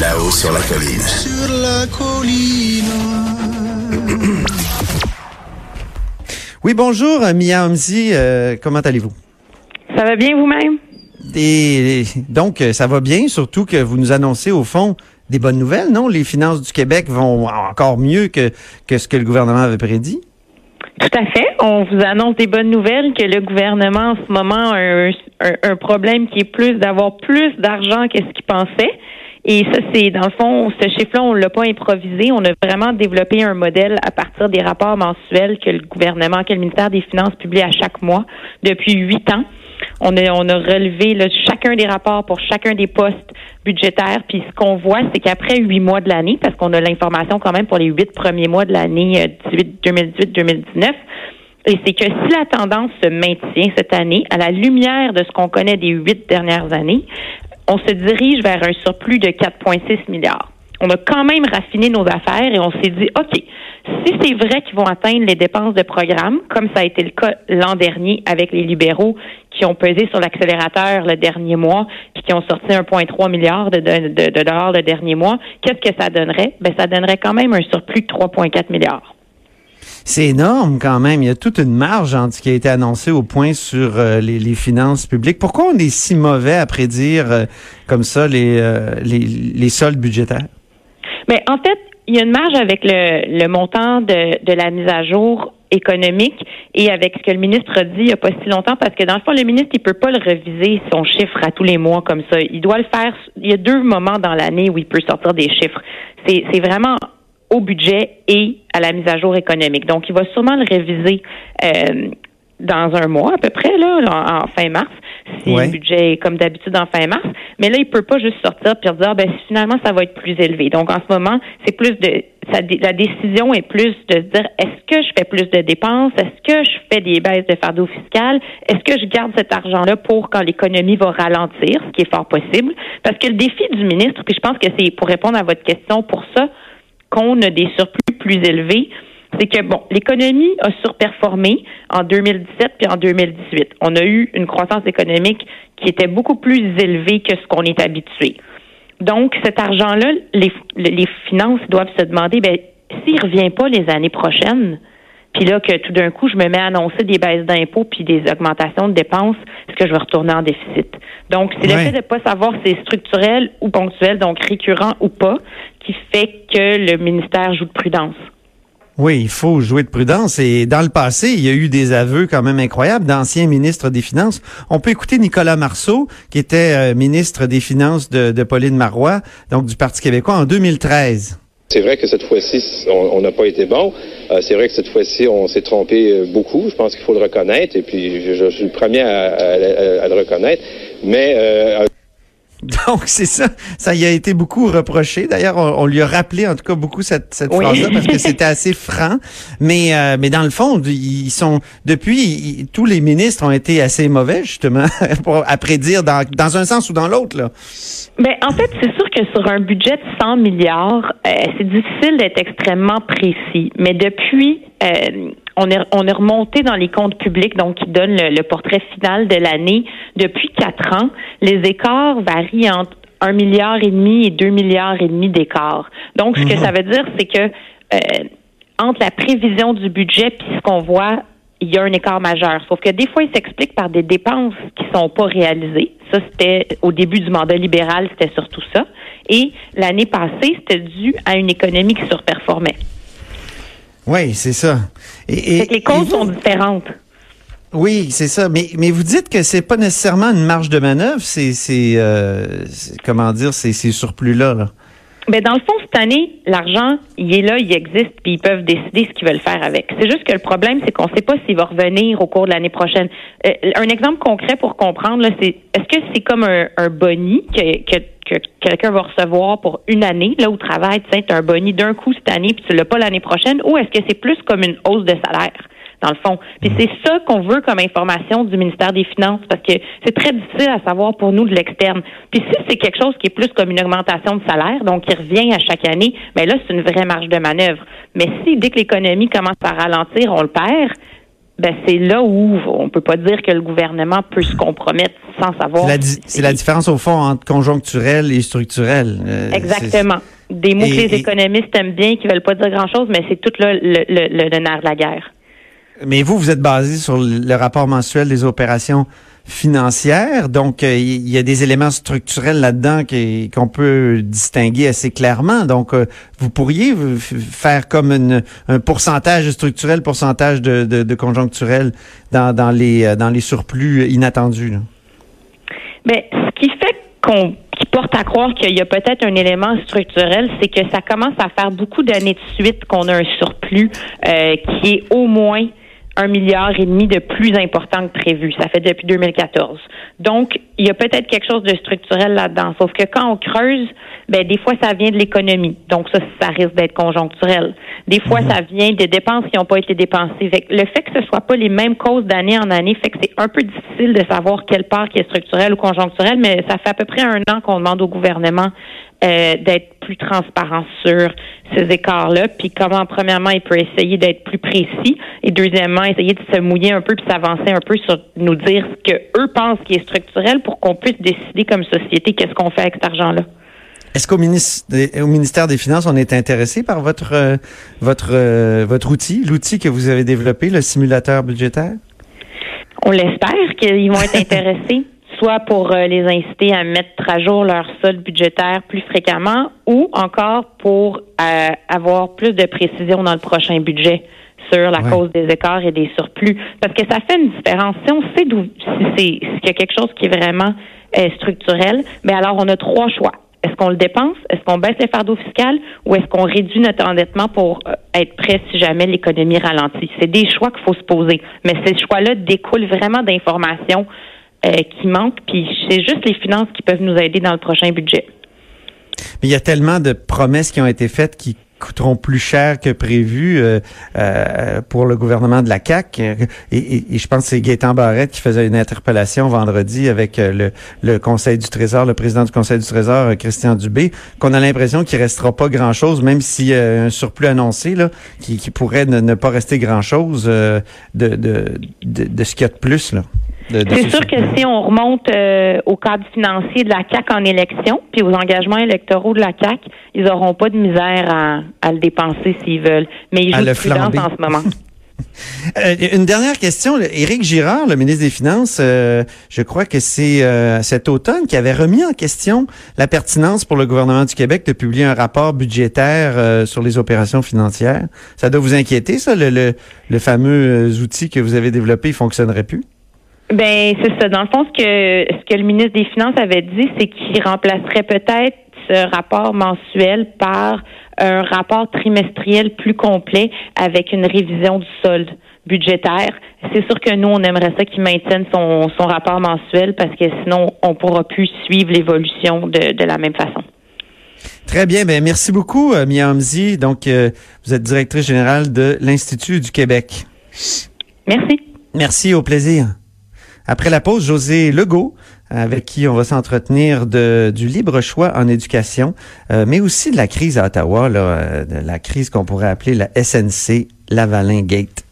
Là-haut sur la colline. Sur la colline. Oui, bonjour, Mia Hamzi. Euh, comment allez-vous? Ça va bien vous-même? Et donc, euh, ça va bien, surtout que vous nous annoncez, au fond, des bonnes nouvelles, non? Les finances du Québec vont encore mieux que, que ce que le gouvernement avait prédit? Tout à fait. On vous annonce des bonnes nouvelles que le gouvernement en ce moment a un, un problème qui est plus d'avoir plus d'argent que ce qu'il pensait. Et ça, c'est dans le fond, ce chiffre-là, on l'a pas improvisé. On a vraiment développé un modèle à partir des rapports mensuels que le gouvernement, que le ministère des Finances publie à chaque mois depuis huit ans. On a, on a relevé là, chacun des rapports pour chacun des postes budgétaires. Puis ce qu'on voit, c'est qu'après huit mois de l'année, parce qu'on a l'information quand même pour les huit premiers mois de l'année 2018-2019, euh, et c'est que si la tendance se maintient cette année, à la lumière de ce qu'on connaît des huit dernières années, on se dirige vers un surplus de 4,6 milliards. On a quand même raffiné nos affaires et on s'est dit, OK, si c'est vrai qu'ils vont atteindre les dépenses de programme, comme ça a été le cas l'an dernier avec les libéraux qui ont pesé sur l'accélérateur le dernier mois, puis qui ont sorti 1,3 milliard de, de, dollars le dernier mois, qu'est-ce que ça donnerait? Ben, ça donnerait quand même un surplus de 3,4 milliards. C'est énorme quand même. Il y a toute une marge entre ce qui a été annoncé au point sur euh, les, finances publiques. Pourquoi on est si mauvais à prédire euh, comme ça les, euh, les, soldes budgétaires? Mais en fait, il y a une marge avec le, montant de, la mise à jour économique et avec ce que le ministre a dit il n'y a pas si longtemps parce que dans le fond le ministre il peut pas le reviser son chiffre à tous les mois comme ça il doit le faire il y a deux moments dans l'année où il peut sortir des chiffres c'est vraiment au budget et à la mise à jour économique. Donc, il va sûrement le réviser euh, dans un mois à peu près, là, en, fin mars, si le budget est comme d'habitude en fin mars. Mais là, il peut pas juste sortir et dire, ah, ben, finalement, ça va être plus élevé. Donc, en ce moment, c'est plus de, la décision est plus de dire, est-ce que je fais plus de dépenses? Est-ce que je fais des baisses de fardeau fiscal? Est-ce que je garde cet argent-là pour quand l'économie va ralentir, ce qui est fort possible? Parce que le défi du ministre, puis je pense que c'est pour répondre à votre question pour ça, qu'on a des surplus plus élevés, c'est que bon, l'économie a surperformé en 2017 puis en 2018. On a eu une croissance économique qui était beaucoup plus élevée que ce qu'on est habitué. Donc, cet argent-là, les, les finances doivent se demander, ben, s'il revient pas les années prochaines, puis là que tout d'un coup, je me mets à annoncer des baisses d'impôts puis des augmentations de dépenses, est-ce que je vais retourner en déficit? Donc, c'est le fait de ne pas savoir si c'est structurel ou ponctuel, donc récurrent ou pas, qui fait que le ministère joue de prudence. Oui, il faut jouer de prudence. Et dans le passé, il y a eu des aveux quand même incroyables d'anciens ministres des Finances. On peut écouter Nicolas Marceau, qui était euh, ministre des Finances de, de Pauline Marois, donc du Parti québécois, en 2013. C'est vrai que cette fois-ci, on n'a pas été bon. Euh, c'est vrai que cette fois-ci, on s'est trompé euh, beaucoup. Je pense qu'il faut le reconnaître. Et puis, je, suis le premier à, le reconnaître. Mais euh, donc, c'est ça. Ça y a été beaucoup reproché. D'ailleurs, on, lui a rappelé, en tout cas, beaucoup cette, cette phrase-là parce que c'était assez franc. Mais, euh, mais dans le fond, ils sont, depuis, tous les ministres ont été assez mauvais, justement, pour, à prédire dans, dans un sens ou dans l'autre, là. Ben, en fait, c'est sûr que sur un budget de 100 milliards, euh, c'est difficile d'être extrêmement précis. Mais depuis, euh, on est, on est remonté dans les comptes publics, donc qui donnent le, portrait final de l'année. Depuis quatre ans, les écarts varient entre un milliard et demi et deux milliards et demi d'écarts. Donc, ce que mhm. ça veut dire, c'est que euh, entre la prévision du budget puis ce qu'on voit, il y a un écart majeur. Sauf que des fois, il s'explique par des dépenses qui sont pas réalisées. Ça, c'était au début du mandat libéral, c'était surtout ça. Et l'année passée, c'était dû à une économie qui surperformait. Oui, c'est ça. Et, les causes sont différentes. Oui, c'est ça. Mais, mais vous dites que c'est pas nécessairement une marge de manœuvre, c'est, c'est, euh, comment dire, c'est ces surplus-là. Là. Ben dans le fond, cette année, l'argent, il est là, il existe, puis ils peuvent décider ce qu'ils veulent faire avec. C'est juste que le problème, c'est qu'on ne sait pas s'il va revenir au cours de l'année prochaine. Euh, un exemple concret pour comprendre, c'est est-ce que c'est comme un, un boni que, que, que quelqu'un va recevoir pour une année, là où travaille, tu sais, un boni d'un coup cette année, puis tu l'as pas l'année prochaine, ou est-ce que c'est plus comme une hausse de salaire? Dans le fond. Puis c'est ça qu'on veut comme information du ministère des Finances parce que c'est très difficile à savoir pour nous de l'externe. Puis si c'est quelque chose qui est plus comme une augmentation de salaire, donc qui revient à chaque année, mais ben là c'est une vraie marge de manœuvre. Mais si dès que l'économie commence à ralentir, on le perd, ben c'est là où on peut pas dire que le gouvernement peut se compromettre sans savoir. C'est la, différence au fond entre conjoncturel et structurel. Euh, Exactement. Des mots que les économistes aiment bien, qui veulent pas dire grand-chose, mais c'est tout là le, le, le nerf de la guerre. Mais vous, vous êtes basé sur le rapport mensuel des opérations financières, donc euh, il y a des éléments structurels là-dedans qu'on peut distinguer assez clairement. Donc, euh, vous pourriez faire comme un pourcentage structurel, pourcentage de, conjoncturel dans, les, dans les surplus inattendus. Mais ce qui fait qu'on porte à croire qu'il y a peut-être un élément structurel, c'est que ça commence à faire beaucoup d'années de suite qu'on a un surplus euh, qui est au moins un milliard et demi de plus important que prévu. Ça fait depuis 2014. Donc, il y a peut-être quelque chose de structurel là-dedans. Sauf que quand on creuse, ben des fois ça vient de l'économie. Donc ça, ça risque d'être conjoncturel. Des fois, mhm. ça vient des dépenses qui n'ont pas été dépensées. le fait que ce soit pas les mêmes causes d'année en année fait que c'est un peu difficile de savoir quelle part qui est structurelle ou conjoncturelle, mais ça fait à peu près un an qu'on demande au gouvernement euh, d'être plus transparent sur ces écarts-là, puis comment, premièrement, il peut essayer d'être plus précis, et deuxièmement, essayer de se mouiller un peu puis s'avancer un peu sur nous dire ce que eux pensent qui est structurel pour qu'on puisse décider comme société qu'est-ce qu'on fait avec cet argent-là. Est-ce qu'au ministère des Finances, on est intéressé par votre euh, votre euh, votre outil, l'outil que vous avez développé, le simulateur budgétaire? On l'espère qu'ils vont être intéressés, soit pour euh, les inciter à mettre à jour leur solde budgétaire plus fréquemment, ou encore pour avoir plus de précision dans le prochain budget sur la cause des écarts et des surplus. Parce que ça fait une différence. Si on sait d'où si c'est s'il y a quelque chose qui est vraiment structurel, mais ben alors on a trois choix est-ce qu'on le dépense? Est-ce qu'on baisse les fardeaux fiscaux? Ou est-ce qu'on réduit notre endettement pour euh, être prêt si jamais l'économie ralentit? C'est des choix qu'il faut se poser. Mais ces choix-là découlent vraiment d'informations euh, qui manquent, puis c'est juste les finances qui peuvent nous aider dans le prochain budget. Mais il y a tellement de promesses qui ont été faites qui coûteront plus cher que prévu euh, euh, pour le gouvernement de la CAC. Et, je pense que c'est Gaétan Barrette qui faisait une interpellation vendredi avec euh, le, le, Conseil du Trésor, le président du Conseil du Trésor, Christian Dubé, qu'on a l'impression qu'il restera pas grand-chose, même s'il y a un surplus annoncé là, qui, pourrait ne, pas rester grand-chose de, de, ce qu'il y a de plus. là. C'est sûr que si on remonte euh, au cadre financier de la CAC en élection, puis aux engagements électoraux de la CAC, ils n'auront pas de misère à, à le dépenser s'ils veulent. Mais ils jouent de prudence en ce moment. Euh, une dernière question. Éric Girard, le ministre des Finances, euh, je crois que c'est cet automne qui avait remis en question la pertinence pour le gouvernement du Québec de publier un rapport budgétaire sur les opérations financières. Ça doit vous inquiéter, ça, le, le, le fameux outil que vous avez développé, il fonctionnerait plus? Ben c'est ça. Dans le fond, ce que ce que le ministre des Finances avait dit, c'est qu'il remplacerait peut-être ce rapport mensuel par un rapport trimestriel plus complet avec une révision du solde budgétaire. C'est sûr que nous, on aimerait ça qu'il maintienne son, son rapport mensuel parce que sinon, on pourra plus suivre l'évolution de, de la même façon. Très bien. Ben, merci beaucoup, euh, Mia Hamzi. Donc, euh, vous êtes directrice générale de l'Institut du Québec. Merci. Merci, au plaisir. Après la pause, José Legault, avec qui on va s'entretenir du libre choix en éducation, euh, mais aussi de la crise à Ottawa, là, euh, de la crise qu'on pourrait appeler la SNC Lavalin Gate.